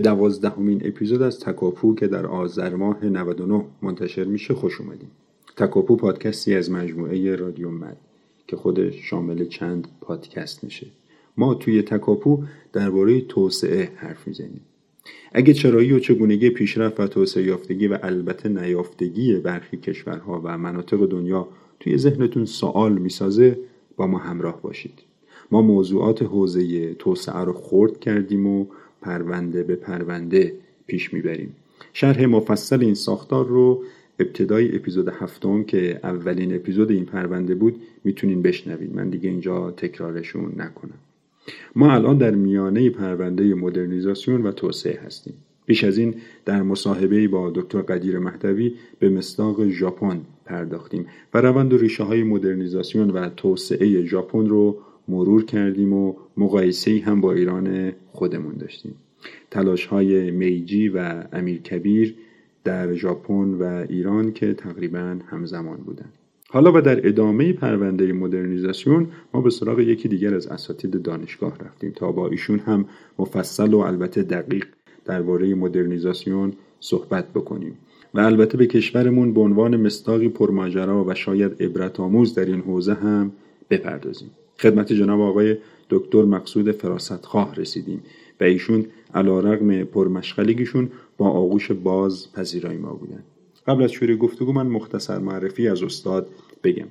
به دوازدهمین اپیزود از تکاپو که در آذر ماه 99 منتشر میشه خوش اومدیم تکاپو پادکستی از مجموعه رادیو مد که خودش شامل چند پادکست میشه. ما توی تکاپو درباره توسعه حرف می‌زنیم. اگه چرایی و چگونگی پیشرفت و توسعه یافتگی و البته نیافتگی برخی کشورها و مناطق دنیا توی ذهنتون سوال می‌سازه با ما همراه باشید. ما موضوعات حوزه توسعه رو خورد کردیم و پرونده به پرونده پیش می‌بریم. شرح مفصل این ساختار رو ابتدای اپیزود هفتم که اولین اپیزود این پرونده بود می‌تونین بشنوید. من دیگه اینجا تکرارشون نکنم. ما الان در میانه پرونده مدرنیزاسیون و توسعه هستیم. پیش از این در مصاحبه با دکتر قدیر مهدوی به مصداق ژاپن پرداختیم و روند و ریشه های مدرنیزاسیون و توسعه ژاپن رو مرور کردیم و مقایسه هم با ایران خودمون داشتیم. تلاش های میجی و امیر کبیر در ژاپن و ایران که تقریبا همزمان بودند حالا و در ادامه پرونده مدرنیزاسیون ما به سراغ یکی دیگر از اساتید دانشگاه رفتیم تا با ایشون هم مفصل و البته دقیق درباره مدرنیزاسیون صحبت بکنیم. و البته به کشورمون به عنوان مستاقی پرماجرا و شاید عبرت آموز در این حوزه هم بپردازیم. خدمت جناب آقای دکتر مقصود فراستخواه رسیدیم و ایشون علا رقم پرمشغلگیشون با آغوش باز پذیرای ما بودن. قبل از شروع گفتگو من مختصر معرفی از استاد بگم.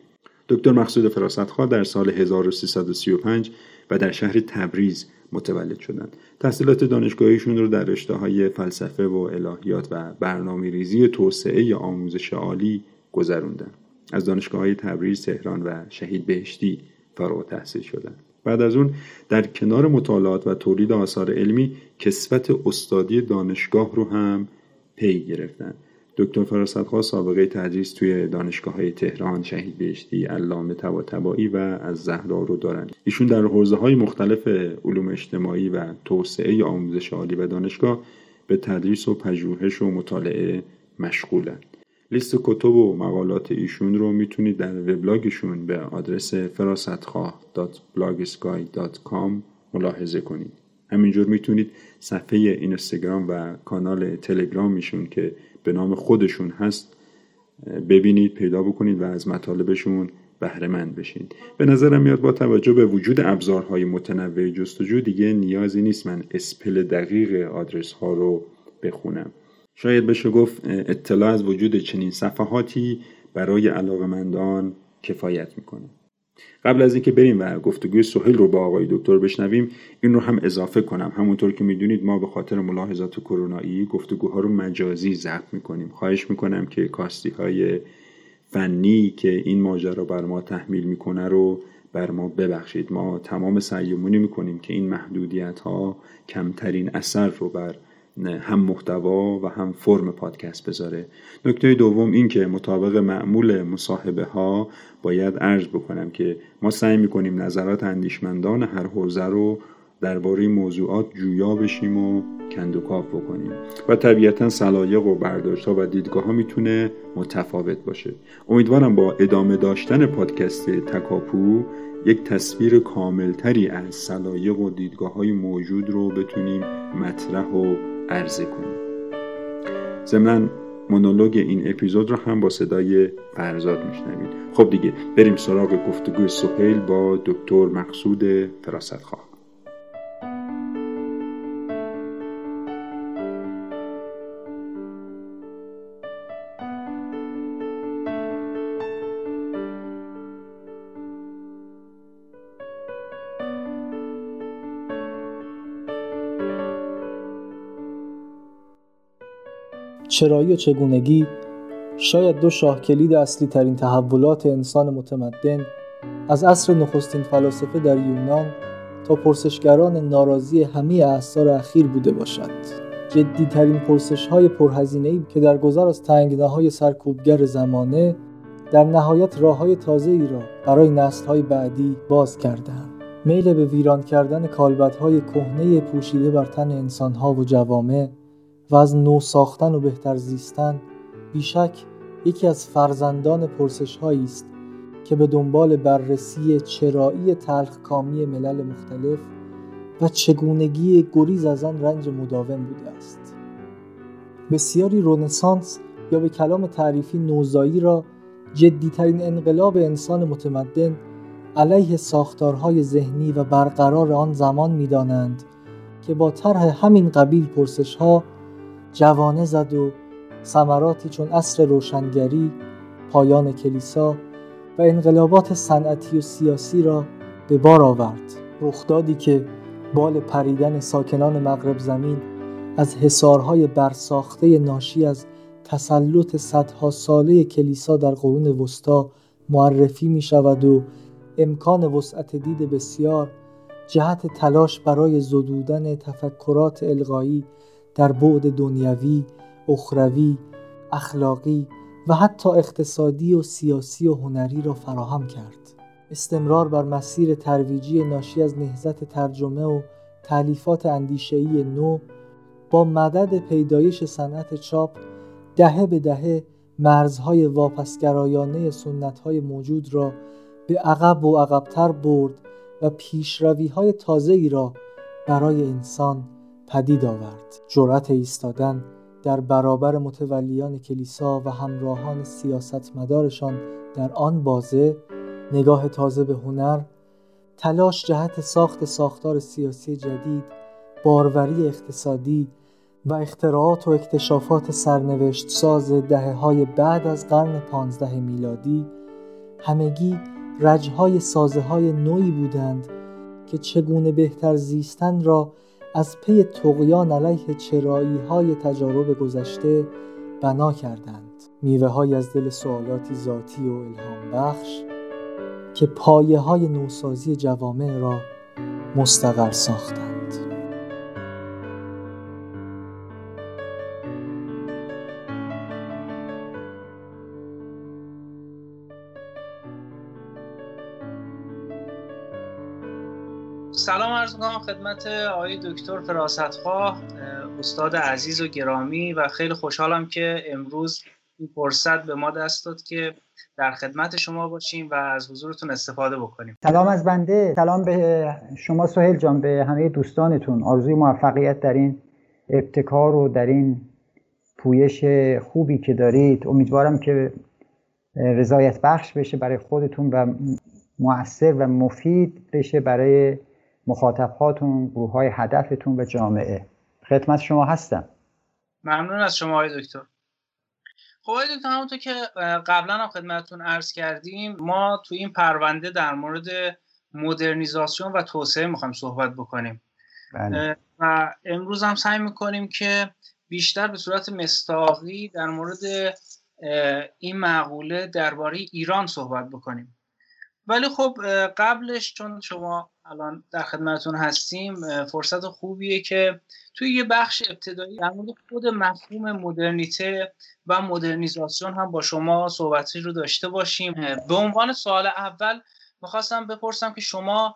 دکتر مقصود فراستخواه در سال 1335 و در شهر تبریز متولد شدند. تحصیلات دانشگاهیشون رو در رشته های فلسفه و الهیات و برنامه ریزی توسعه یا آموزش عالی گذروندن. از دانشگاه های تبریز، تهران و شهید بهشتی فارغ تحصیل شدن بعد از اون در کنار مطالعات و تولید آثار علمی کسوت استادی دانشگاه رو هم پی گرفتن دکتر فراستخواه سابقه تدریس توی دانشگاه های تهران، شهید بهشتی، علامه طباطبایی و از زهرا رو دارن. ایشون در حوزه های مختلف علوم اجتماعی و توسعه آموزش عالی و دانشگاه به تدریس و پژوهش و مطالعه مشغولند. لیست کتب و مقالات ایشون رو می‌تونید در وبلاگشون به آدرس فراستخواه.blogsky.com ملاحظه کنید. همینجور می‌تونید صفحه اینستاگرام و کانال تلگرام میشون که به نام خودشون هست ببینید پیدا بکنید و از مطالبشون بهره مند بشین به نظرم میاد با توجه به وجود ابزارهای متنوع جستجو دیگه نیازی نیست من اسپل دقیق آدرس ها رو بخونم شاید بشه گفت اطلاع از وجود چنین صفحاتی برای علاقمندان کفایت می‌کنه. قبل از اینکه بریم و گفتگوی سهیل رو با آقای دکتر بشنویم این رو هم اضافه کنم. همونطور که می‌دونید ما به خاطر ملاحظات کرونایی گفتگوها رو مجازی ضبط می‌کنیم. خواهش می‌کنم که کاستی های فنی که این ماجرا بر ما تحمیل می‌کنه رو بر ما ببخشید. ما تمام سعیمونی می‌کنیم که این محدودیت ها کمترین اثر رو بر هم محتوا و هم فرم پادکست بذاره. نکته دوم این که مطابق معمول مصاحبه ها باید عرض بکنم که ما سعی می‌کنیم نظرات اندیشمندان هر حوزه رو درباره موضوعات جویا بشیم و کندوکاف بکنیم. و طبیعتا سلایق و برداشت ها و دیدگاه ها می‌تونه متفاوت باشه. امیدوارم با ادامه داشتن پادکست تکاپو یک تصویر کاملتری از سلایق و دیدگاه های موجود رو بتونیم مطرح و عرضه کنیم ضمنا مونولوگ این اپیزود رو هم با صدای فرزاد میشنوید. خب دیگه بریم سراغ گفتگوی سهیل با دکتر مقصود فراستخواه چرایی و چگونگی شاید دو شاه کلید اصلی ترین تحولات انسان متمدن از عصر نخستین فلاسفه در یونان تا پرسشگران ناراضی همه اعثار اخیر بوده باشد جدیترین پرسش های پرهزینه که در گذر از تنگناهای سرکوبگر زمانه در نهایت راه های تازه ای را برای نسل های بعدی باز کردند. میل به ویران کردن کالبدهای کهنه پوشیده بر تن انسانها و جوامع و از نو ساختن و بهتر زیستن بیشک یکی از فرزندان پرسش است که به دنبال بررسی چرایی تلخ کامی ملل مختلف و چگونگی گریز از آن رنج مداوم بوده است. بسیاری رونسانس یا به کلام تعریفی نوزایی را جدیترین انقلاب انسان متمدن علیه ساختارهای ذهنی و برقرار آن زمان می‌دانند که با طرح همین قبیل پرسش ها جوانه زد و ثمراتی چون اصر روشنگری پایان کلیسا و انقلابات صنعتی و سیاسی را به بار آورد. رخدادی که بال پریدن ساکنان مغرب زمین از حصارهای برساخته ناشی از تسلط صدها ساله کلیسا در قرون وسطا معرفی می شود و امکان وسعت دید بسیار جهت تلاش برای زدودن تفکرات الغایی در بعد دنیوی، اخروی، اخلاقی و حتی اقتصادی و سیاسی و هنری را فراهم کرد. استمرار بر مسیر ترویجی ناشی از نهزت ترجمه و تعلیفات اندیشه‌ای نو با مدد پیدایش صنعت چاپ دهه به دهه مرزهای واپسگرایانه سنتهای موجود را به عقب و عقبتر برد و پیشروی های تازه ای را برای انسان پدید آورد. جرأت ایستادن در برابر متولیان کلیسا و همراهان سیاستمدارشان در آن بازه نگاه تازه به هنر تلاش جهت ساخت ساختار سیاسی جدید باروری اقتصادی و اختراعات و اکتشافات سرنوشت ساز دهه های بعد از قرن پانزده میلادی همگی رجهای سازه های نوعی بودند که چگونه بهتر زیستن را از پی تقیان علیه چرایی های تجارب گذشته بنا کردند. میوه های از دل سوالاتی ذاتی و الهام بخش که پایه های نوسازی جوامع را مستقر ساختند. عرض می‌کنم خدمت آقای دکتر فراستخواه استاد عزیز و گرامی و خیلی خوشحالم که امروز این فرصت به ما دست داد که در خدمت شما باشیم و از حضورتون استفاده بکنیم. سلام از بنده. سلام به شما سهیل جان به همه دوستانتون. آرزوی موفقیت در این ابتکار و در این پویش خوبی که دارید. امیدوارم که رضایت بخش بشه برای خودتون و مؤثر و مفید بشه برای مخاطب هاتون گروه های هدفتون و جامعه. خدمت شما هستم. ممنون از شما آقای دکتر. خب آقای دکتر همونطور که قبلا هم خدمتتون عرض کردیم ما تو این پرونده در مورد مدرنیزاسیون و توسعه می‌خوایم صحبت بکنیم. بله. و امروز هم سعی می‌کنیم که بیشتر به صورت مستاقی در مورد این مقوله درباره ایران صحبت بکنیم. ولی خب قبلش چون شما الان در خدمتتون هستیم. فرصت خوبیه که توی یه بخش ابتدایی در مورد خود مفهوم مدرنیته و مدرنیزاسیون هم با شما صحبتی رو داشته باشیم. به عنوان سوال اول می‌خواستم بپرسم که شما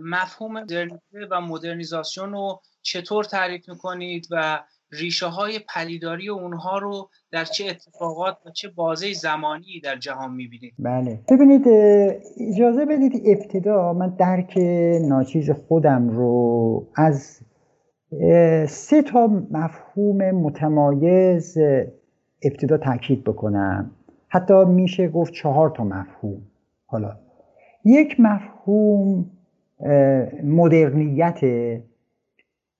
مفهوم مدرنیته و مدرنیزاسیون رو چطور تعریف می‌کنید و ریشه های پدیداری اونها رو در چه اتفاقات و چه بازه زمانی در جهان می‌بینید بله. ببینید اجازه بدید ابتدا من درک ناچیز خودم رو از سه تا مفهوم متمایز ابتدا تاکید بکنم. حتی میشه گفت چهار تا مفهوم. حالا یک مفهوم مدرنیت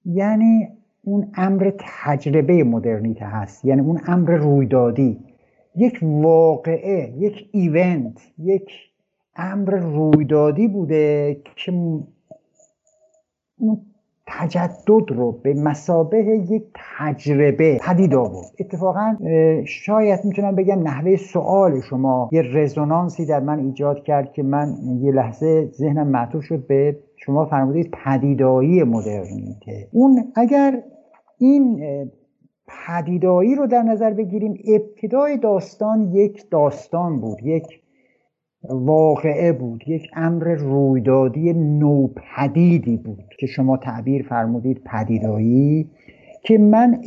یعنی اون امر تجربه مدرنیته هست. یعنی اون امر رویدادی. یک واقعه یک ایونت یک امر رویدادی بوده که اون تجدد رو به مسابه یک تجربه پدید آورد. اتفاقا شاید می‌تونم بگم نحوه سوال شما یه رزونانسی در من ایجاد کرد که من یه لحظه ذهنم معطوف شد به شما فرمودید پدیدایی مدرنیته اون اگر این پدیدایی رو در نظر بگیریم ابتدای داستان یک داستان بود یک واقعه بود. یک امر رویدادی نوپدیدی بود که شما تعبیر فرمودید پدیدایی که من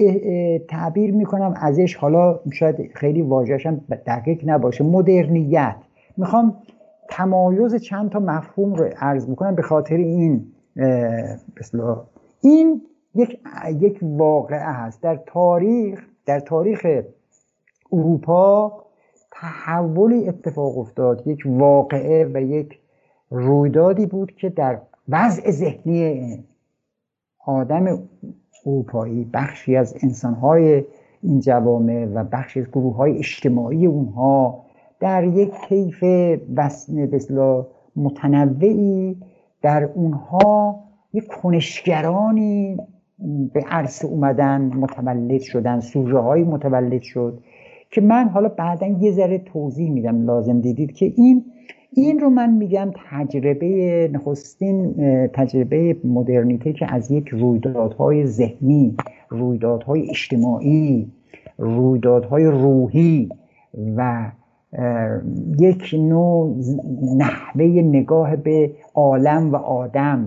تعبیر می‌کنم ازش. حالا شاید خیلی واژهشم دقیق نباشه. مدرنیت. می‌خوام تمایز چند تا مفهوم رو عرض می‌کنم به خاطر این این یک یک واقعه هست. در تاریخ در تاریخ اروپا تحولی اتفاق افتاد. یک واقعه و یک رویدادی بود که در وضع ذهنی آدم اروپایی بخشی از انسانهای این جوامع و بخشی از گروه های اجتماعی اونها در یک کیف بسلا متنوعی در اونها یک کنشگرانی به عرصه اومدن متولد شدن سوژه های متولد شد. که من حالا بعدا یه ذره توضیح میدم لازم دیدید که این این رو من میگم تجربه نخستین تجربه مدرنیته که از یک رویدادهای ذهنی رویدادهای اجتماعی رویدادهای روحی و یک نوع نحوه نگاه به عالم و آدم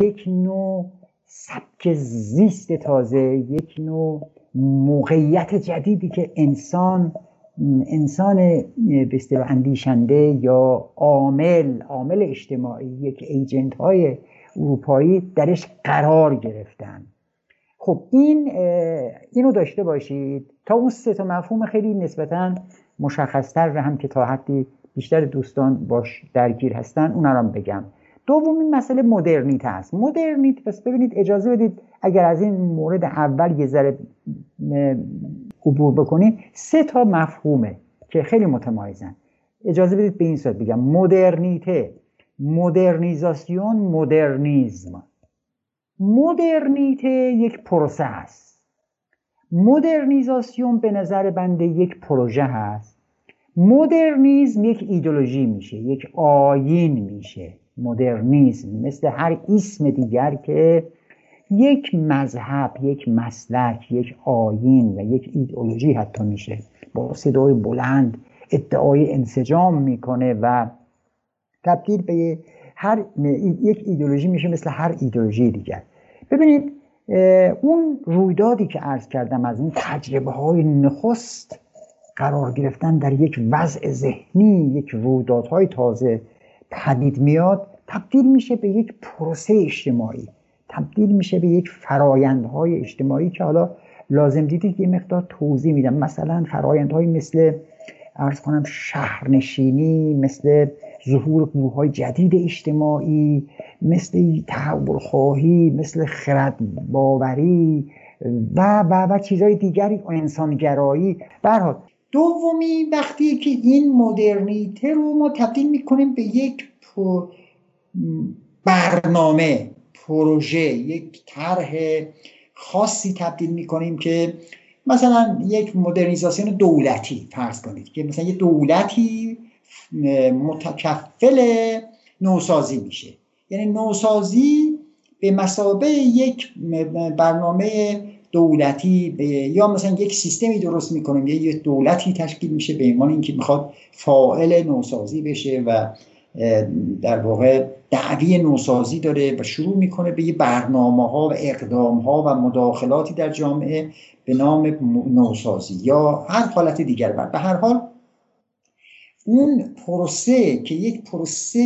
یک نوع سبک زیست تازه یک نوع موقعیت جدیدی که انسان انسان به اندیشنده یا عامل عامل اجتماعی یک ایجنت های اروپایی درش قرار گرفتن. خب این اینو داشته باشید. تا اون سه تا مفهوم خیلی نسبتا مشخصتر و هم که تا حدی بیشتر دوستان باش درگیر هستن اون رو بگم. دومین مسئله مدرنیت هست. مدرنیت پس ببینید اجازه بدید اگر از این مورد اول یه ذره عبور بکنید سه تا مفهومه که خیلی متمایزن. اجازه بدید به این صورت بگم. مدرنیته مدرنیزاسیون مدرنیزم. مدرنیته یک پروسه است مدرنیزاسیون به نظر بنده یک پروژه هست. مدرنیزم یک ایدولوژی میشه یک آین میشه. مدرنیزم مثل هر اسم دیگر که یک مذهب یک مسلک یک آین و یک ایدئولوژی حتی میشه. با صدای بلند ادعای انسجام می‌کنه و تبدیل به هر یک ایدئولوژی میشه مثل هر ایدئولوژی دیگر. ببینید اون رویدادی که عرض کردم از این تجربه های نخست قرار گرفتن در یک وضع ذهنی یک رویدادهای تازه پدید میاد تبدیل میشه به یک پروسه اجتماعی. تبدیل میشه به یک فرایندهای اجتماعی که حالا لازم دیدید یه مقدار توضیح میدم. مثلا فرایندهایی مثل ارز کنم شهرنشینی مثل ظهور گروه های جدید اجتماعی مثل تحول خواهی مثل خرد باوری و و و چیزهای دیگری انسانگرایی. برحال دومی وقتی که این مدرنیته رو ما تبدیل می‌کنیم به یک برنامه پروژه یک طرح خاصی تبدیل می‌کنیم که مثلا یک مدرنیزاسیون دولتی فرض کنید که مثلا یه دولتی متکفل نوسازی میشه. یعنی نوسازی به مسابه یک برنامه دولتی یا مثلا یک سیستمی درست می‌کنیم یا یک دولتی تشکیل میشه به عنوان اینکه می‌خواد فاعل نوسازی بشه و در واقع دعوی نوسازی داره و شروع می‌کنه به یه برنامه ها و اقدام ها و مداخلاتی در جامعه به نام نوسازی یا هر حالت دیگر. بر به هر حال اون پروسه که یک پروسه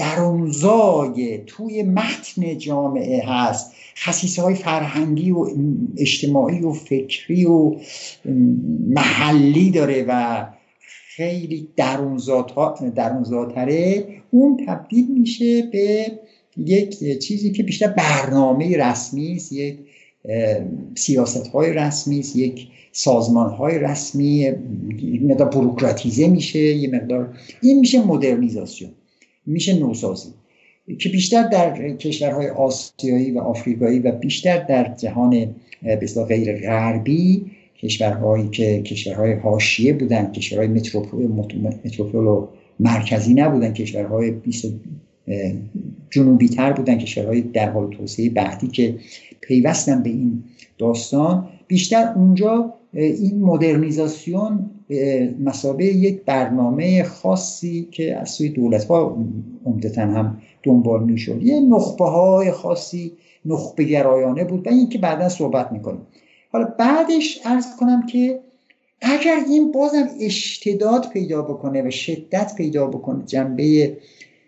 درونزای توی متن جامعه هست. خصیصه های فرهنگی و اجتماعی و فکری و محلی داره و خیلی درونزاتره. اون تبدیل میشه به یک چیزی که بیشتر برنامه رسمی است یک سیاست های رسمی است یک سازمان های رسمی یه مقدار بروکراتیزه میشه یه مقدار این میشه مدرنیزاسیون. میشه نوسازی. که بیشتر در کشورهای آسیایی و آفریقایی و بیشتر در جهان به غیر غربی کشورهایی که کشورهای حاشیه بودن کشورهای متروپول و مرکزی نبودن کشورهای 20 جنوبی تر بودن کشورهای در حال توسعه بعدی که پیوستن به این داستان. بیشتر اونجا این مدرنیزاسیون مسابه یک برنامه خاصی که از سوی دولت ها عمدتا هم دنبال می‌شد. یه نخبه های خاصی نخبه گرایانه بود. و این که بعدا صحبت می‌کنیم. حالا بعدش ارز کنم که اگر این بازم اشتداد پیدا بکنه و شدت پیدا بکنه جنبه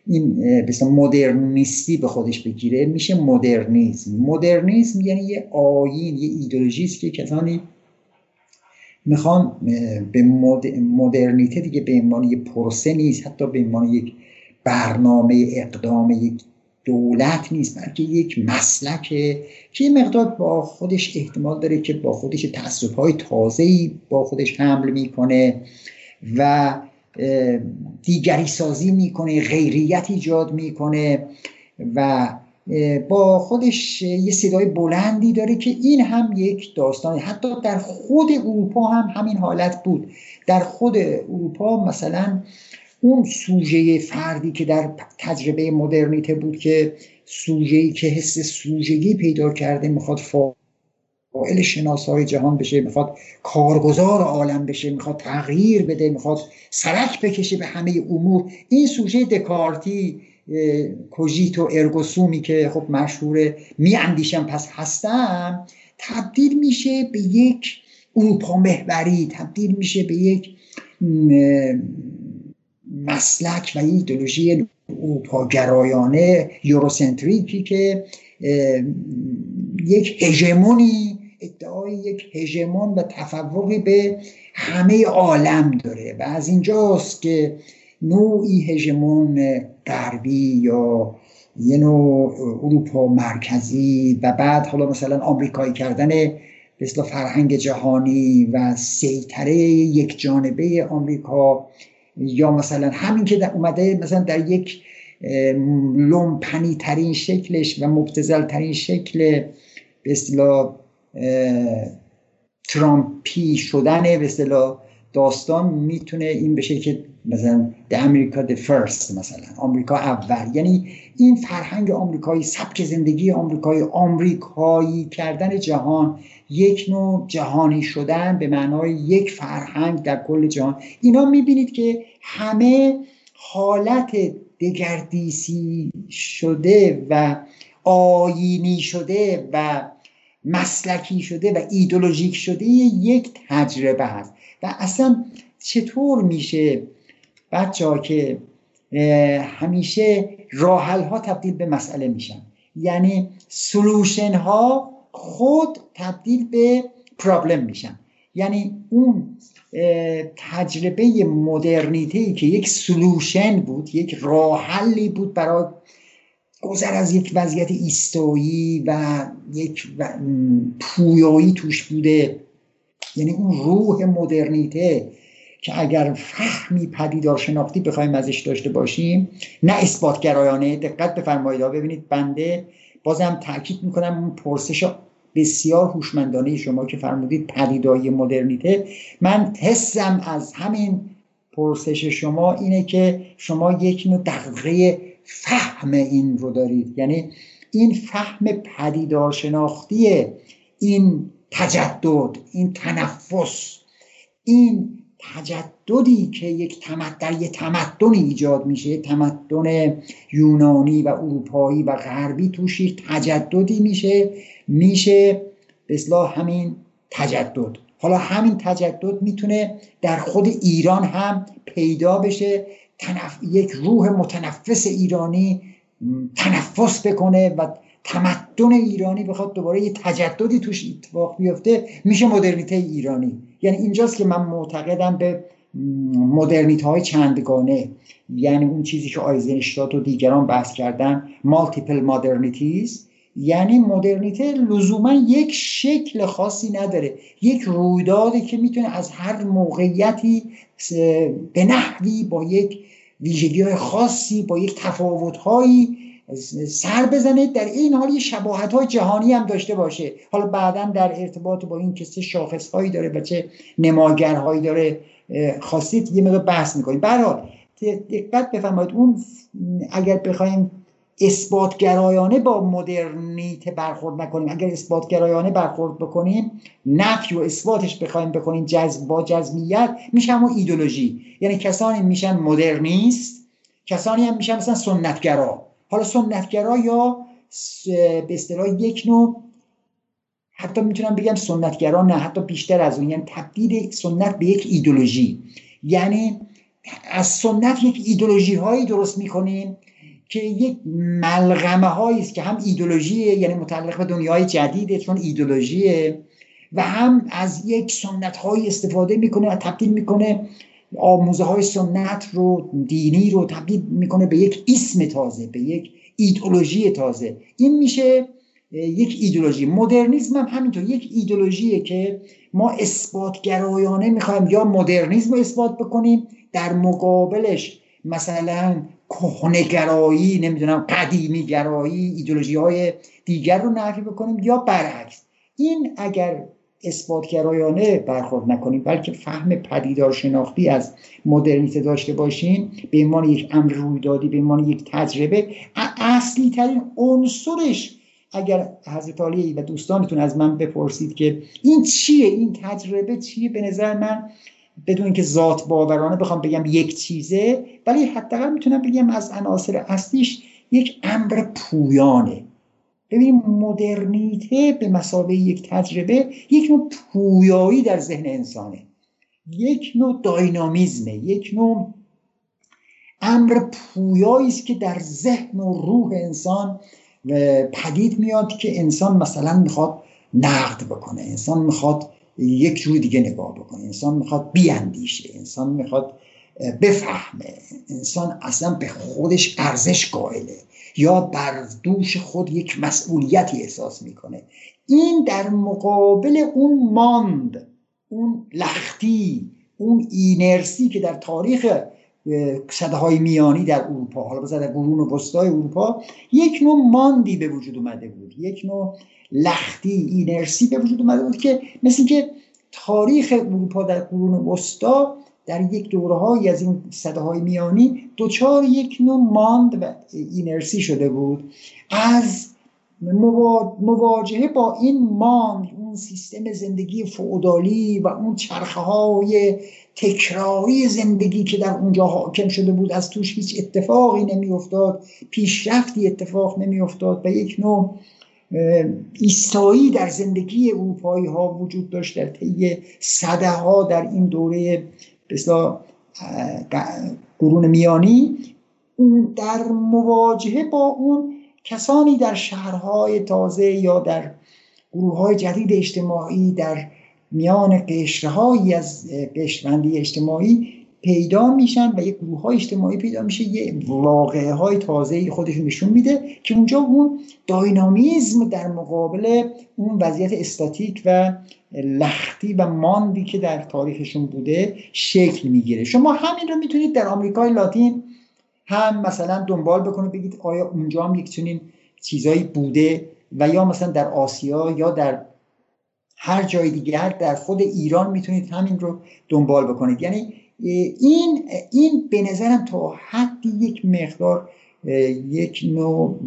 این مثلا مدرنیستی به خودش بگیره میشه مدرنیزم. مدرنیزم یعنی یه آیین یه ایدولوژی است که کسانی می‌خوان به مدرنیته دیگه به عنوان یه پروسه نیست حتی به عنوان یک برنامه اقدام یک دولت نیست بلکه یک مسلکه که یه مقدار با خودش احتمال داره که با خودش تصف های تازه‌ای با خودش حمل می‌کنه و دیگری سازی می‌کنه غیریت ایجاد می‌کنه و با خودش یه صدای بلندی داره که این هم یک داستان حتی در خود اروپا هم همین حالت بود. در خود اروپا مثلا اون سوژه فردی که در تجربه مدرنیته بود که سوژه‌ای که حس سوژگی پیدا کرده می‌خواد فاعل شناسای جهان بشه می‌خواد کارگزار عالم بشه می‌خواد تغییر بده می‌خواد سرک بکشه به همه امور. این سوژه دکارتی کوژیت و ارگوسومی که خب مشهوره میاندیشم پس هستم تبدیل میشه به یک اروپا محوری تبدیل میشه به یک مسلک و ایدولوژی اروپا گرایانه یوروسنتریکی که یک هژمونی ادعای یک هژمون و تفوقی به همه عالم داره و از اینجاست که نوعی هژمون غربی یا یه نوع اروپا مرکزی و بعد حالا مثلا آمریکایی کردن مثل فرهنگ جهانی و سیطره یک جانبه آمریکا یا مثلا همین که در اومده مثلا در یک لومپنی ترین شکلش و مبتزل ترین شکل به اصطلاح ترامپی شدن به اصطلاح داستان می‌تونه این بشه که مثلا د امریکا د فرست مثلا آمریکا اول. یعنی این فرهنگ آمریکایی سبک زندگی آمریکایی آمریکایی کردن جهان یک نوع جهانی شدن به معنای یک فرهنگ در کل جهان. اینا می‌بینید که همه حالت دگردیسی شده و آینی شده و مسلکی شده و ایدولوژیک شده یک تجربه هست. و اصلا چطور میشه بچه ها که همیشه راحل ها تبدیل به مسئله میشن؟ یعنی سلوشن ها خود تبدیل به پرابلم میشن. یعنی اون تجربه مدرنیته ای که یک سلوشن بود یک راحلی بود برای گذر از یک وضعیت ایستایی و یک پویایی توش بوده. یعنی اون روح مدرنیته که اگر فهمی پدیدار شناختی بخوایم ازش داشته باشیم نه اثباتگرایانه دقت بفرمایید. ببینید بنده بازم تاکید می‌کنم اون پرسش بسیار هوشمندانه شما که فرمودید پدیدایی مدرنیته. من حسم از همین پرسش شما اینه که شما یک نوع دقیقه فهم این رو دارید. یعنی این فهم پدیدار شناختی این تجدد این تنفس این تجددی که یک تمدن یک تمدن ایجاد میشه تمدن یونانی و اروپایی و غربی توش یک تجددی میشه میشه به همین تجدد. حالا همین تجدد می‌تونه در خود ایران هم پیدا بشه تنف... یک روح متنفس ایرانی تنفس بکنه و تمدن ایرانی بخواد دوباره یه تجددی توش اتفاق بیفته میشه مدرنیته ایرانی. یعنی اینجاست که من معتقدم به مدرنیته های چندگانه. یعنی اون چیزی که آیزنشتات و دیگران بحث کردن مالتیپل مدرنیتیز یعنی مدرنیته لزوما یک شکل خاصی نداره. یک رویدادی که می‌تونه از هر موقعیتی به نحوی با یک ویژگی خاصی با یک تفاوت هایی سر بزنه در این حال یه شباهت های جهانی هم داشته باشه. حالا بعدا در ارتباط با این که چه شاخص هایی داره و چه نماگرهایی داره خواستید یه مقدار بحث می‌کنیم برحال دقت بفرمایید اون اگر بخوایم اثباتگرایانه با مدرنیته برخورد نکنیم اگر اثباتگرایانه برخورد بکنیم نفی و اثباتش بخوایم بکنیم جذب با جزمیت میشه همون ایدولوژی. یعنی کسانی میشن مدرنیست کسانی هم میشن مثلا سنتگرا. حالا سنتگرا یا به اصطلاح یک نوع حتی می‌تونم بگم سنتگرا نه حتی بیشتر از اون یعنی تبدیل سنت به یک ایدولوژی. یعنی از سنت یک ایدولوژی هایی درست می‌کنیم که یک ملغمه هایی است که هم ایدولوژیه یعنی متعلق به دنیای جدیده چون ایدولوژیه و هم از یک سنت های استفاده می‌کنه و تبدیل می‌کنه آموزه های سنت رو دینی رو تبدیل می‌کنه به یک اسم تازه به یک ایدولوژی تازه. این میشه یک ایدولوژی مدرنیزم هم همینطور یک ایدولوژیه که ما اثباتگرایانه می‌خوایم یا مدرنیزم رو اثبات بکنیم در مقابلش مثلا کهنگرایی نمی‌دونم قدیمی گرایی ایدولوژی های دیگر رو نفی بکنیم یا برعکس. این اگر اثباتگرایانه برخورد نکنیم بلکه فهم پدیدار شناختی از مدرنیته داشته باشیم به عنوان یک امر رویدادی به عنوان یک تجربه اصلی ترین عنصرش اگر حضرت علی و دوستانتون از من بپرسید که این چیه؟ این تجربه چیه؟ به نظر من بدون اینکه ذات باورانه بخوام بگم یک چیزه ولی حداقل می‌تونم بگم از عناصر اصلیش یک امر پویانه. ببینیم مدرنیته به مسابقه یک تجربه یک نوع پویایی در ذهن انسانه. یک نوع داینامیزمه یک نوع امر پویایی است که در ذهن و روح انسان پدید میاد که انسان مثلا می‌خواد نقد بکنه انسان می‌خواد یک جور دیگه نگاه بکنه انسان می‌خواد بیاندیشه انسان می‌خواد بفهمه انسان اصلا به خودش ارزش قائله. یا بر دوش خود یک مسئولیتی احساس می‌کنه. این در مقابل اون ماند اون لختی اون اینرسی که در تاریخ صده های میانی در اروپا حالا بذار در قرون وسطای اروپا یک نوع ماندی به وجود اومده بود. یک نوع لختی اینرسی به وجود اومده بود که مثل که تاریخ اروپا در قرون وسطا در یک دوره از این صده های میانی دوچار یک نوع ماند و اینرسی شده بود. از مواجهه با این ماند اون سیستم زندگی فعودالی و اون چرخه های تکراری زندگی که در اونجا حاکم شده بود از توش هیچ اتفاقی نمیافتاد پیشرفتی اتفاق نمیافتاد و یک نوع ایستایی در زندگی اروپایی ها وجود داشت در طی صده ها در این دوره بسیار قرون میانی در مواجهه با اون کسانی در شهرهای تازه یا در گروه های جدید اجتماعی در میان قشرهایی از قشربندی اجتماعی پیدا میشن و یک گروه های اجتماعی پیدا میشه یه واقعه های تازه خودشون نشون میده که اونجا اون داینامیزم در مقابل اون وضعیت استاتیک و لختی و ماندی که در تاریخشون بوده شکل می‌گیره. شما همین رو می‌تونید در آمریکای لاتین هم مثلا دنبال بکنید بگید آیا اونجا هم یک چنین چیزایی بوده و یا مثلا در آسیا یا در هر جای دیگر در خود ایران می‌تونید همین رو دنبال بکنید. یعنی این این به نظرم تا حدی یک مقدار یک نوع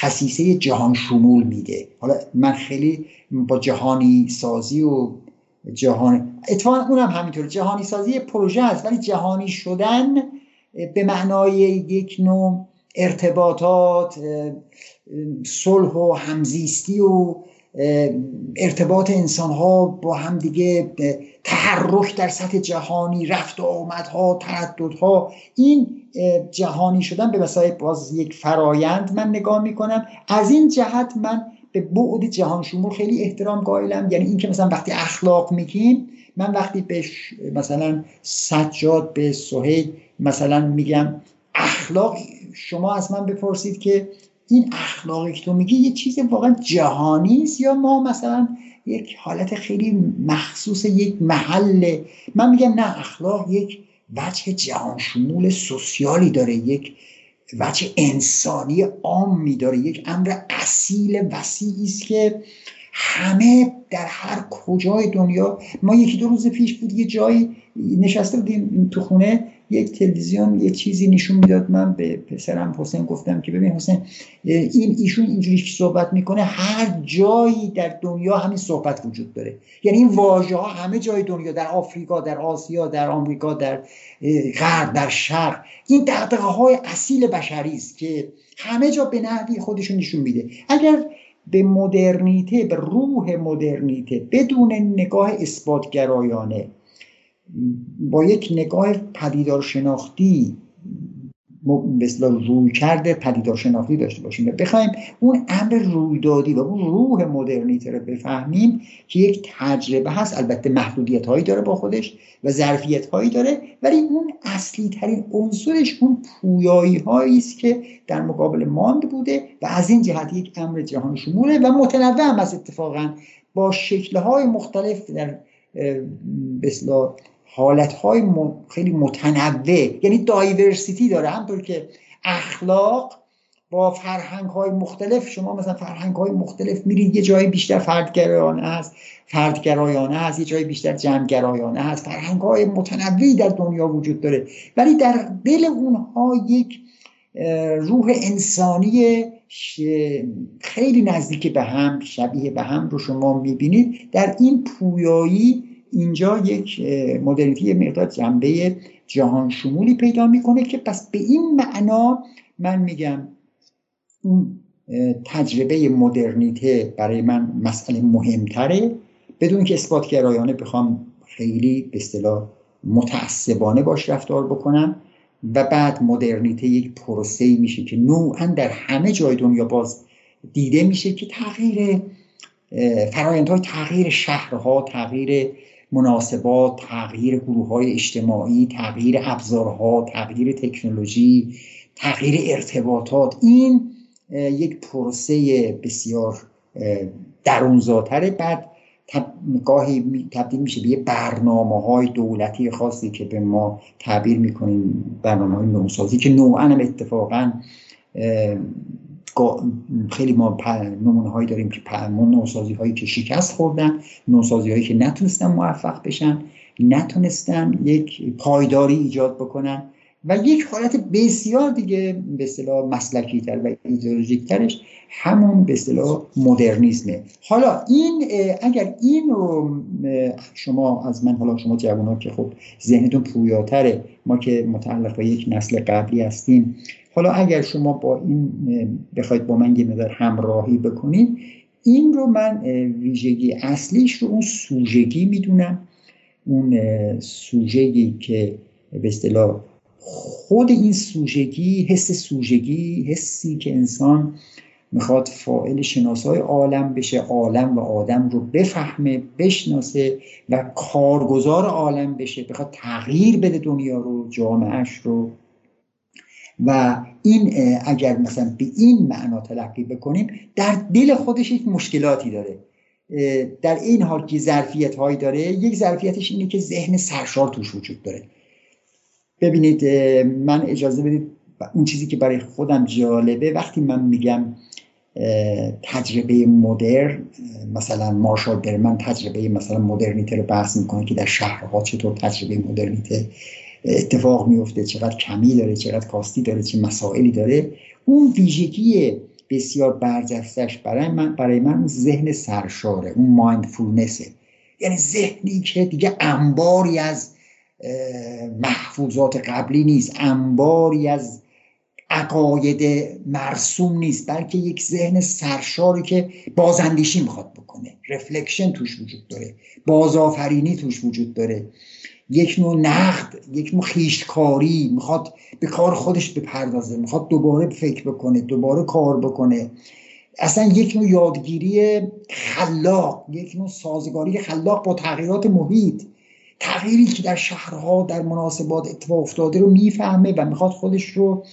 خصیصه جهان شمول میده. حالا من خیلی با جهانی سازی و جهان اتفاقا اونم همینطور جهانی سازی پروژه است ولی جهانی شدن به معنای یک نوع ارتباطات صلح و همزیستی و ارتباط انسان ها با هم دیگه تحرک در سطح جهانی رفت و آمدها ترددها این جهانی شدن به وسایل باز یک فرایند من نگاه می‌کنم. از این جهت من به بعد جهان شمول خیلی احترام قائلم. یعنی اینکه مثلا وقتی اخلاق میگیم من وقتی به مثلا سجاد به سهیل مثلا میگم اخلاق شما از من بپرسید که این اخلاقی که تو میگی یه چیز واقعا جهانی است یا ما مثلا یک حالت خیلی مخصوص یک محل. من میگم نه اخلاق یک وجه جهان شمول سوسیالی داره یک وجه انسانی عامی داره یک امر اصیل وسیعی است که همه در هر کجای دنیا ما یکی دو روز پیش بود یه جایی نشسته بودیم تو خونه یک تلویزیون یک چیزی نشون می‌داد. من به پسرم حسین گفتم که ببین حسین این ایشون اینجوری صحبت می‌کنه هر جایی در دنیا همین صحبت وجود داره. یعنی این واژه ها همه جای دنیا در آفریقا در آسیا در آمریکا در غرب در شرق این دقدقه های اصیل بشری است که همه جا به نحوی خودشون نشون میده. اگر به مدرنیته به روح مدرنیته بدون نگاه اثباتگرایانه با یک نگاه پدیدار شناختی مثلا روی کرده پدیدار شناختی داشته باشیم. بخوایم اون امر رویدادی و اون روح مدرنیته رو بفهمیم که یک تجربه هست. البته محدودیت هایی داره با خودش و ظرفیت هایی داره ولی اون اصلی ترین عنصرش اون پویایی هایی است که در مقابل ماند بوده و از این جهت یک امر جهان شموله و متنوع هم از اتفاقا با شکلهای مختلف در بسلا حالتهای خیلی متنوع یعنی دایورسیتی داره. همطور که اخلاق با فرهنگ های مختلف شما مثلا فرهنگ های مختلف میرید یه جایی بیشتر فردگرایانه هست فردگرایانه هست یه جایی بیشتر جمعگرایانه هست. فرهنگ های متنوعی در دنیا وجود داره. ولی در دل اونها یک روح انسانی خیلی نزدیک به هم شبیه به هم رو شما می‌بینید. در این پویایی اینجا یک مدرنیتی مقدار جنبه جهان شمولی پیدا می‌کنه که پس به این معنا من میگم اون تجربه مدرنیته برای من مسئله مهمتره. بدون که اثبات گرایانه بخوام خیلی به اصطلاح متعصبانه باش رفتار بکنم و بعد مدرنیته یک پروسه میشه که نوعا در همه جای دنیا باز دیده میشه که تغییر فرایندهای تغییر شهرها تغییر مناسبات تغییر گروه های اجتماعی تغییر ابزارها تغییر تکنولوژی تغییر ارتباطات. این یک پروسه بسیار درونزاتره. بعد گاهی تبدیل میشه به یه برنامه های دولتی خاصی که به ما تعبیر می‌کنیم برنامه های نوسازی که نوعا هم اتفاقا خیلی ما نمونه هایی داریم که نوسازی هایی که شکست خوردن نوسازی هایی که نتونستن موفق بشن نتونستن یک پایداری ایجاد بکنن. و یک حالت بسیار دیگه به اصطلاح مسلکی تر و ایدئولوژیک ترش همون به اصطلاح مدرنیزمه حالا این اگر این رو شما از من حالا شما جوان ها که خب ذهنتون پویاتره ما که متعلق به یک نسل قبلی هستیم حالا اگر شما با این بخواید با من یه مدار همراهی بکنید این رو من ویژگی اصلیش رو اون سوژگی می‌دونم. اون سوژگی که به اصطلاح خود این سوژگی حس سوژگی حسی که انسان می‌خواد فاعل شناسای عالم بشه عالم و آدم رو بفهمه بشناسه و کارگزار عالم بشه بخواد تغییر بده دنیا رو جامعهش رو. و این اگر مثلا به این معنا تلقی بکنیم در دل خودش یک مشکلاتی داره. در این حال که ظرفیت هایی داره یک ظرفیتش اینه که ذهن سرشار توش وجود داره. ببینید من اجازه بدید اون چیزی که برای خودم جالبه وقتی من میگم تجربه مدرن مثلا مارشال برمن تجربه مثلا مدرنیته رو بحث می‌کنه که در شهرها چطور تجربه مدرنیته اتفاق میفته چقدر کمی داره چقدر کاستی داره چه مسائلی داره. اون ویژگی بسیار برجستش برای من برای من اون ذهن سرشاره اون مایندفولنسه یعنی ذهنی که دیگه انباری از محفوظات قبلی نیست. انباری از عقاید مرسوم نیست بلکه یک ذهن سرشاری که بازاندیشی می‌خواد بکنه. رفلکشن توش وجود داره. بازآفرینی توش وجود داره. یک نوع نقد یک نوع خیشتکاری می‌خواد به کار خودش بپردازه می‌خواد دوباره فکر بکنه دوباره کار بکنه. اصلا یک نوع یادگیری خلاق یک نوع سازگاری خلاق با تغییرات محیط. تغییری که در شهرها در مناسبات اتفاق افتاده رو می‌فهمه و می‌خواد خودش رو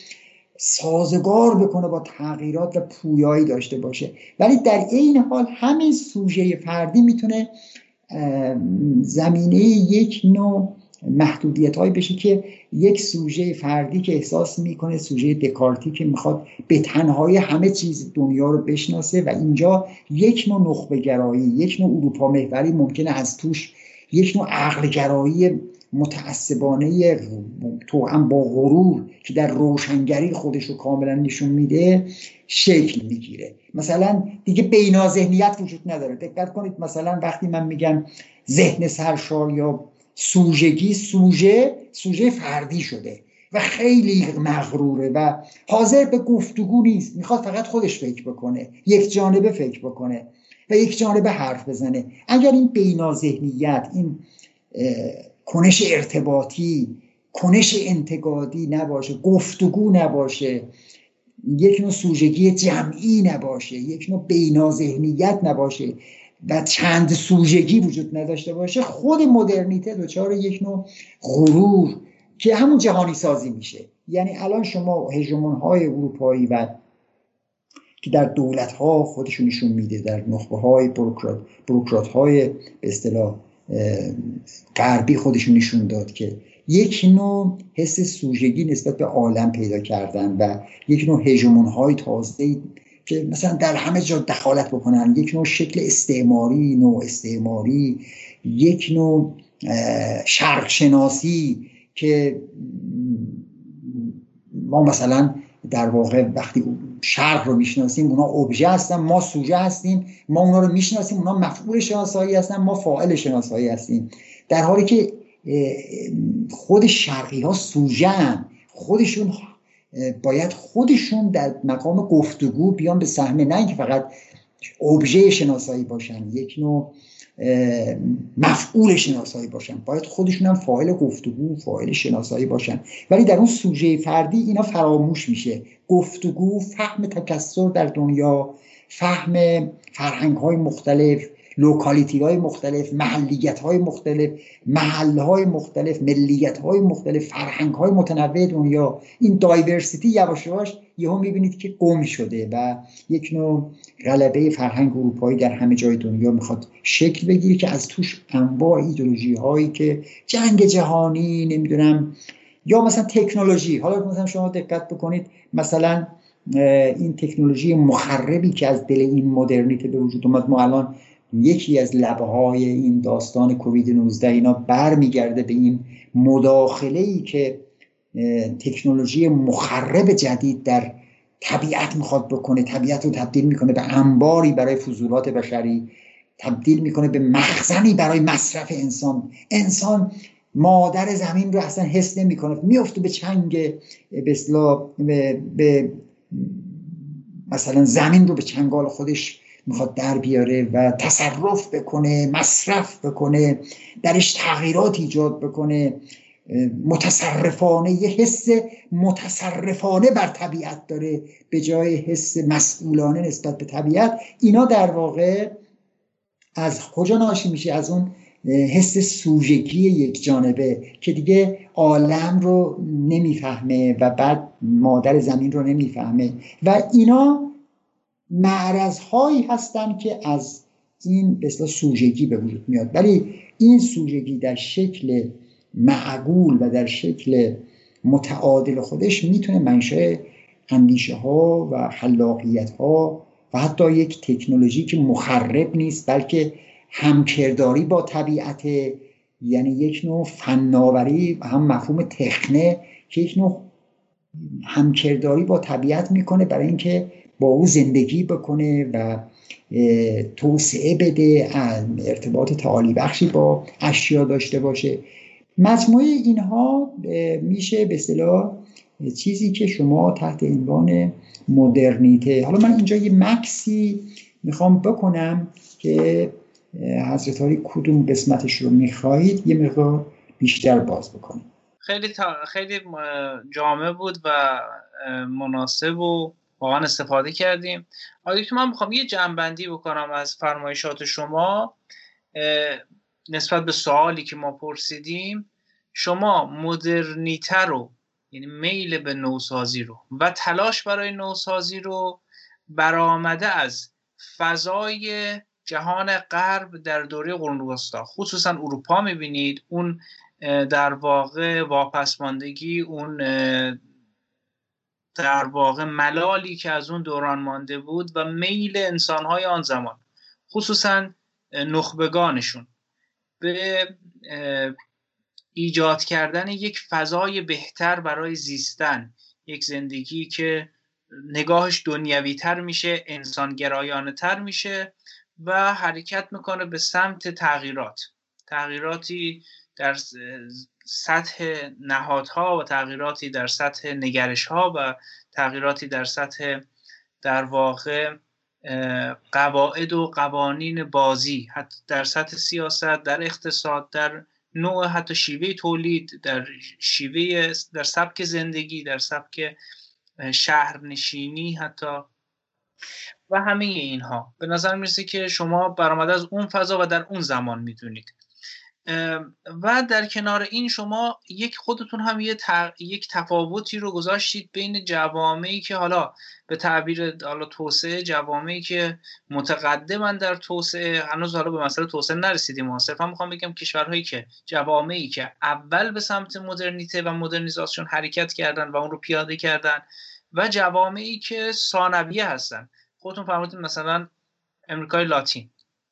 سازگار بکنه با تغییرات و پویایی داشته باشه. ولی در این حال همین سوژه فردی می‌تونه زمینه یک نوع محدودیت هایی بشه که یک سوژه فردی که احساس می‌کنه سوژه دکارتی که می‌خواد به تنهایی همه چیز دنیا رو بشناسه و اینجا یک نوع نخبه گرایی یک نوع اروپا محوری ممکنه از توش یک نوع عقل گرایی متعصبانه هم با غرور که در روشنگری خودش رو کاملا نشون میده شکل می‌گیره. مثلا دیگه بینا ذهنیت وجود نداره. دقت کنید مثلا وقتی من میگم ذهن سرشار یا سوژگی سوژه سوژه فردی شده و خیلی مغروره و حاضر به گفتگو نیست. می‌خواد فقط خودش فکر بکنه یک جانبه فکر بکنه. و یک جانبه حرف بزنه. اگر این بینا ذهنیت این کنش ارتباطی کنش انتقادی نباشه گفتگو نباشه یک نوع سوژگی جمعی نباشه یک نوع بینازهنیت نباشه و چند سوژگی وجود نداشته باشه خود مدرنیته دچار یک نوع غرور که همون جهانی سازی میشه. یعنی الان شما هژمون های اروپایی و که در دولت ها خودشون نشون میده در نخبه های بروکرات, های به اصطلاح غربی خودشون نشون داد که یک نوع حس سوژگی نسبت به عالم پیدا کردن و یک نوع هژمون های تازه که مثلا در همه جا دخالت بکنن یک نوع شکل استعماری نوع استعماری یک نوع شرق شناسی که ما مثلا در واقع وقتی شرق رو می‌شناسیم اونا ابژه هستن ما سوژه هستیم ما اونا رو می‌شناسیم اونا مفعول شناسایی هستن ما فاعل شناسایی هستیم. در حالی که خود شرقی ها سوژه هم خودشون باید خودشون در مقام گفتگو بیان به صحنه نه اینکه فقط ابژه شناسایی باشن. یک نوع مفعول شناسایی باشن. باید خودشون هم فاعل گفتگو فاعل شناسایی باشن. ولی در اون سوژه فردی اینا فراموش میشه. گفتگو فهم تکسر در دنیا فهم فرهنگ های مختلف. لوکالیتی های مختلف محلیت های مختلف محل های مختلف ملیت های مختلف فرهنگ های متنوع دنیا. این دایورسیتی یواش یواش یهو می‌بینید که گم شده و یک نوع غلبه فرهنگ اروپایی در همه جای دنیا می‌خواد شکل بگیره که از توش انواع ایدولوژی هایی که جنگ جهانی نمی‌دونم یا مثلا تکنولوژی. حالا مثلا شما دقت بکنید مثلا این تکنولوژی مخربی که از دل این مدرنیته به وجود اومد ما الان یکی از لبه های این داستان کووید 19 اینا برمیگرده به این مداخله ای که تکنولوژی مخرب جدید در طبیعت می‌خواد بکنه طبیعت رو تبدیل می‌کنه به انباری برای فضولات بشری تبدیل می‌کنه به مخزنی برای مصرف انسان. انسان مادر زمین رو اصلا حس نمی‌کنه. میفته به چنگ به, به مثلا زمین رو به چنگال خودش می‌خواد در بیاره و تصرف بکنه مصرف بکنه درش تغییرات ایجاد بکنه. متصرفانه یه حس متصرفانه بر طبیعت داره به جای حس مسئولانه نسبت به طبیعت. اینا در واقع از کجا ناشی میشه؟ از اون حس سوژگی یک جانبه که دیگه عالم رو نمی‌فهمه و بعد مادر زمین رو نمی‌فهمه. و اینا معرض هایی هستن که از این به سوژگی به وجود میاد. ولی این سوژگی در شکل معقول و در شکل متعادل خودش می‌تونه منشأ اندیشه ها و خلاقیت ها و حتی یک تکنولوژی که مخرب نیست بلکه همکرداری با طبیعت یعنی یک نوع فناوری و هم مفهوم تخنه که یک نوع همکرداری با طبیعت می‌کنه برای اینکه با او زندگی بکنه و توسعه بده ارتباط تعالی بخشی با اشیا داشته باشه. مجموعه اینها میشه به اصطلاح چیزی که شما تحت عنوان مدرنیته. حالا من اینجا یه مکسی می‌خوام بکنم که حضرت کدوم قسمتش رو می‌خواهید یه مقدار بیشتر باز بکنیم خیلی خیلی جامع بود و مناسب و واقعا استفاده کردیم. آیا که من می‌خوام یه جنبندی بکنم از فرمایشات شما نسبت به سوالی که ما پرسیدیم. شما مدرنیته رو یعنی میل به نوسازی رو و تلاش برای نوسازی رو برآمده از فضای جهان غرب در دوره قرون وسطا خصوصا اروپا می‌بینید. اون در واقع واپسماندگی اون در واقع ملالی که از اون دوران مانده بود و میل انسانهای آن زمان خصوصا نخبگانشون. به ایجاد کردن یک فضای بهتر برای زیستن یک زندگی که نگاهش دنیوی تر میشه انسان گرایانه تر میشه و حرکت می‌کنه به سمت تغییرات. تغییراتی در سطح نهادها و تغییراتی در سطح نگرش ها و تغییراتی در سطح در واقع قواعد و قوانین بازی حتی در سطح سیاست در اقتصاد در نوع حتی شیوه تولید در شیوه در سبک زندگی در سبک شهرنشینی حتی و همه اینها. به نظر می‌رسه که شما برآمده از اون فضا و در اون زمان می‌دونید. و در کنار این شما یک خودتون هم یه یک تفاوتی رو گذاشتید بین جوامعی که حالا به تعبیر حالا توسعه جوامعی که متقدمن در توسعه. هنوز حالا به مسئله توسعه نرسیدیم ما صرفا می‌خوام بگم کشورهایی که جوامعی که اول به سمت مدرنیته و مدرنیزاسیون حرکت کردن و اون رو پیاده کردن و جوامعی که ثانویه هستن. خودتون فرمودید مثلا امریکای لاتین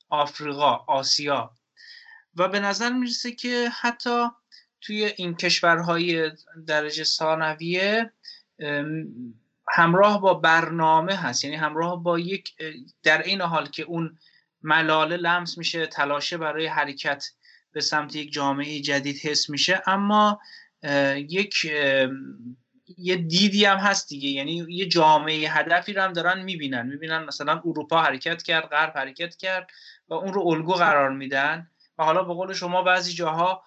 آفریقا آسیا و به نظر می‌رسه که حتی توی این کشورهای درجه ثانویه همراه با برنامه هست. یعنی همراه با یک در این حال که اون ملاله لمس میشه تلاشه برای حرکت به سمت یک جامعه جدید حس میشه اما یک یه دیدی هم هست دیگه. یعنی یه جامعه هدفی رو هم دارن می‌بینن. می‌بینن مثلا اروپا حرکت کرد غرب حرکت کرد و اون رو الگو قرار میدن. حالا به قول شما بعضی جاها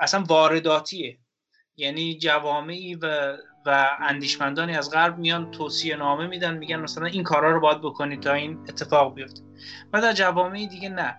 اصلا وارداتیه. یعنی جوامعی و و اندیشمندانی از غرب میان توصیه نامه میدن میگن مثلا این کارا رو باید بکنید تا این اتفاق بیفته. و در جوامعی دیگه نه.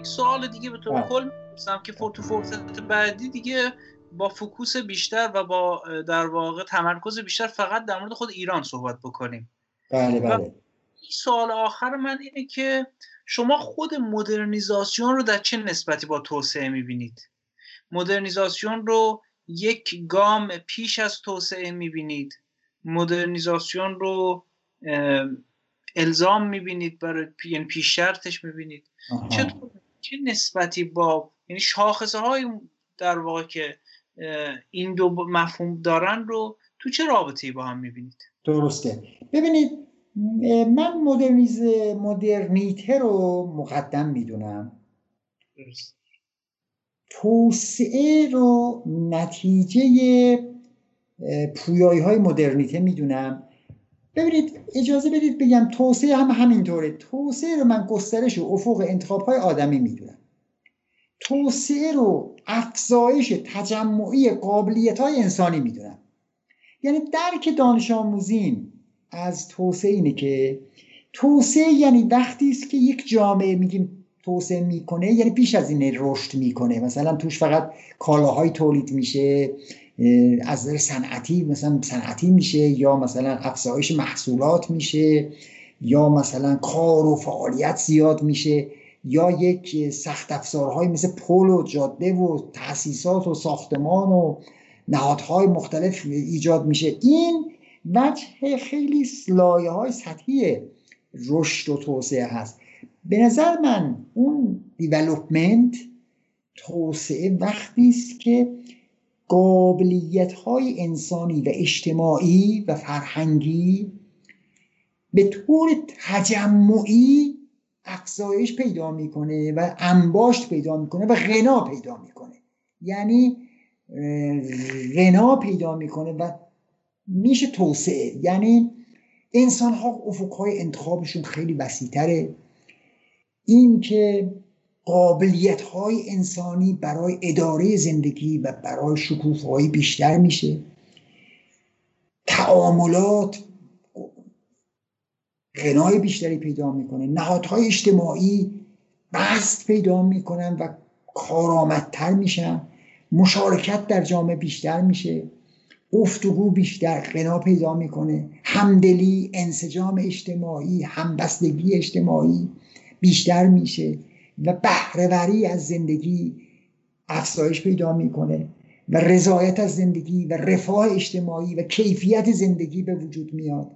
یک سوال دیگه به طور کل می‌پرسم که تو فرصت بعدی دیگه با فکوس بیشتر و با در واقع تمرکز بیشتر فقط در مورد خود ایران صحبت بکنیم. بله بله. این سوال آخر من اینه که شما خود مدرنیزاسیون رو در چه نسبتی با توسعه می‌بینید؟ مدرنیزاسیون رو یک گام پیش از توسعه می‌بینید. مدرنیزاسیون رو الزام می‌بینید برای یعنی پیش شرطش می‌بینید چطور چه نسبتی با یعنی شاخصه های در واقع که این دو مفهوم دارن رو تو چه رابطه با هم می‌بینید؟ درسته. ببینید من مدرنیز مدرنیته رو مقدم می‌دونم. توسعه رو نتیجه پویایی های مدرنیته می‌دونم. ببینید اجازه بدید بگم توسعه هم همینطوره. توسعه رو من گسترش و افق انتخاب های آدمی می‌دونم. توسعه رو افزایش تجمعی قابلیت های انسانی می‌دونم. یعنی درک دانش آموزین از توسعه اینه که توسعه یعنی وقتی است که یک جامعه میگیم توسعه می‌کنه یعنی پیش از این رشد می‌کنه. مثلا توش فقط کالاهای تولید میشه از نظر صنعتی مثلا صنعتی میشه یا مثلا افزایش محصولات میشه یا مثلا کار و فعالیت زیاد میشه یا یک سخت افزارهای مثل پل و جاده و تاسیسات و ساختمان و نهادهای مختلف ایجاد میشه. این وجه خیلی لایه های سطحی رشد و توسعه هست. به نظر من اون دیولوپمنت توسعه وقتی است که قابلیت های انسانی و اجتماعی و فرهنگی به طور تجمعی افزایش پیدا می‌کنه و انباشت پیدا می‌کنه و غنا پیدا می‌کنه. یعنی غنا پیدا می‌کنه و میشه توسعه. یعنی انسان ها افق های انتخابشون خیلی وسیعتره. این که قابلیت های انسانی برای اداره زندگی و برای شکوفایی بیشتر میشه. تعاملات غنای بیشتری پیدا می‌کنه. نهادهای اجتماعی بست پیدا می‌کنن و کارآمدتر میشن. مشارکت در جامعه بیشتر میشه. گفتگو بیشتر قنا پیدا می‌کنه. همدلی انسجام اجتماعی همبستگی اجتماعی بیشتر میشه. و بهرهوری از زندگی افزایش پیدا می‌کنه و رضایت از زندگی و رفاه اجتماعی و کیفیت زندگی به وجود میاد.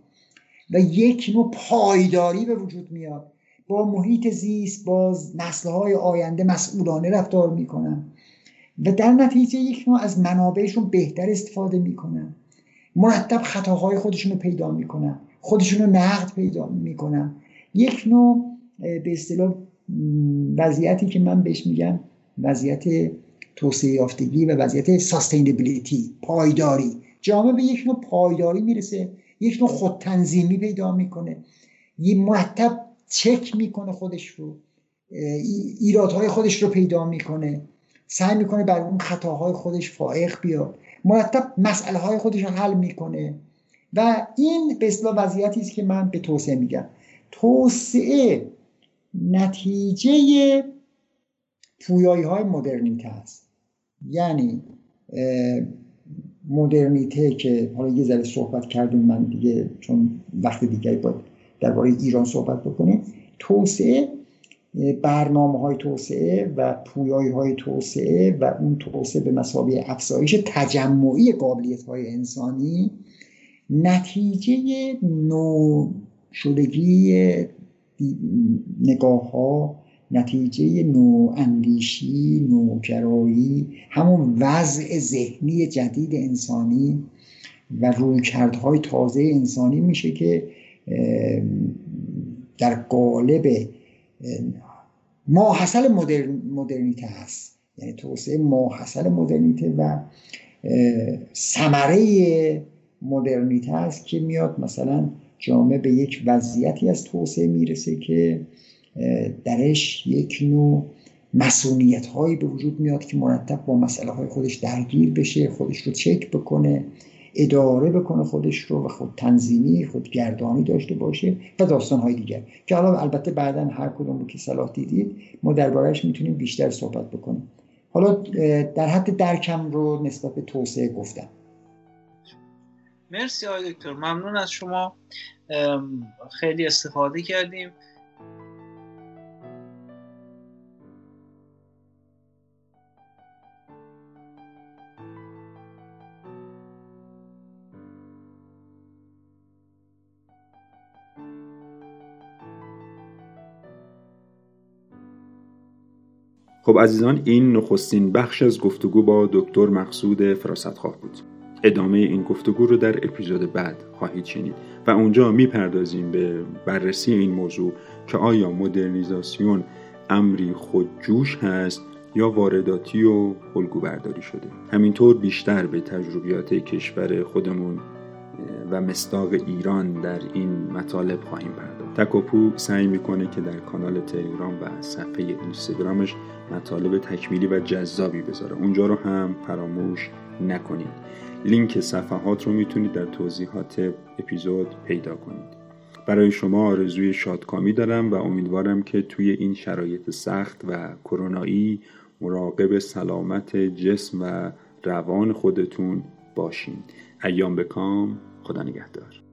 و یک نوع پایداری به وجود میاد. با محیط زیست با نسلهای آینده مسئولانه رفتار می‌کنن. و در نتیجه یک نوع از منابعشون بهتر استفاده می‌کنن. مرتب خطاهای خودشون رو پیدا می‌کنن. خودشون رو نقد پیدا می‌کنن. یک نوع به اصطلاح وضعیتی که من بهش میگم وضعیت توسعه یافتگی و وضعیت ساستینبیلیتی پایداری. جامعه به یک نوع پایداری می‌رسه یک نوع خودتنظیمی پیدا می‌کنه. یه مرتب چک می‌کنه خودش رو ایرادهای خودش رو پیدا می‌کنه. سعی می‌کنه بر اون خطاهای خودش فائق بیاد. مرتب مسئله های خودش رو حل می‌کنه. و این به اصطلاح وضعیتی است که من به توسعه میگم. توسعه نتیجه پویایی های مدرنیته است. یعنی مدرنیته که حالا یه ذره صحبت کردیم من دیگه چون وقت دیگری باید درباره ایران صحبت بکنیم. توسعه برنامه های توسعه و پویایی های توسعه و اون توسعه به مسابقه افزایش تجمعی قابلیت های انسانی نتیجه نو شدگی نگاه ها نتیجه نو اندیشی نوگرایی همون وضع ذهنی جدید انسانی و رویکردهای تازه انسانی میشه که در قالب ماحصل مدرن، مدرنیته هست. یعنی توسعه ماحصل مدرنیته و ثمره مدرنیته است که میاد مثلا جامعه به یک وضعیتی از توسعه می‌رسه که درش یک نوع مسئولیت هایی به وجود میاد که مرتب با مسئله های خودش درگیر بشه خودش رو چک بکنه اداره بکنه خودش رو و خود تنظیمی خود گردانی داشته باشه و داستان های دیگر. که حالا البته بعدا هر کدوم که صلاح دیدید ما دربارهش می‌تونیم بیشتر صحبت بکنیم. حالا در حد درکم رو نسبت به توسعه گفتم. مرسی آقای دکتر. ممنون از شما. خیلی استفاده کردیم. خب عزیزان این نخستین بخش از گفتگو با دکتر مقصود فراستخواه بود. ادامه این گفتگو رو در اپیزود بعد خواهید شنید و اونجا می‌پردازیم به بررسی این موضوع که آیا مدرنیزاسیون امری خودجوش هست یا وارداتی و الگو برداری شده. همینطور بیشتر به تجربیات کشور خودمون و مستاق ایران در این مطالب خواهیم پرداخت. تکوپو سعی می‌کنه که در کانال تلگرام و صفحه اینستاگرامش مطالب تکمیلی و جذابی بذاره. اونجا رو هم فراموش نکنید. لینک صفحات رو می‌تونید در توضیحات اپیزود پیدا کنید. برای شما آرزوی شادکامی دارم و امیدوارم که توی این شرایط سخت و کرونایی مراقب سلامت جسم و روان خودتون باشین. ایام بکام خدا نگهدار.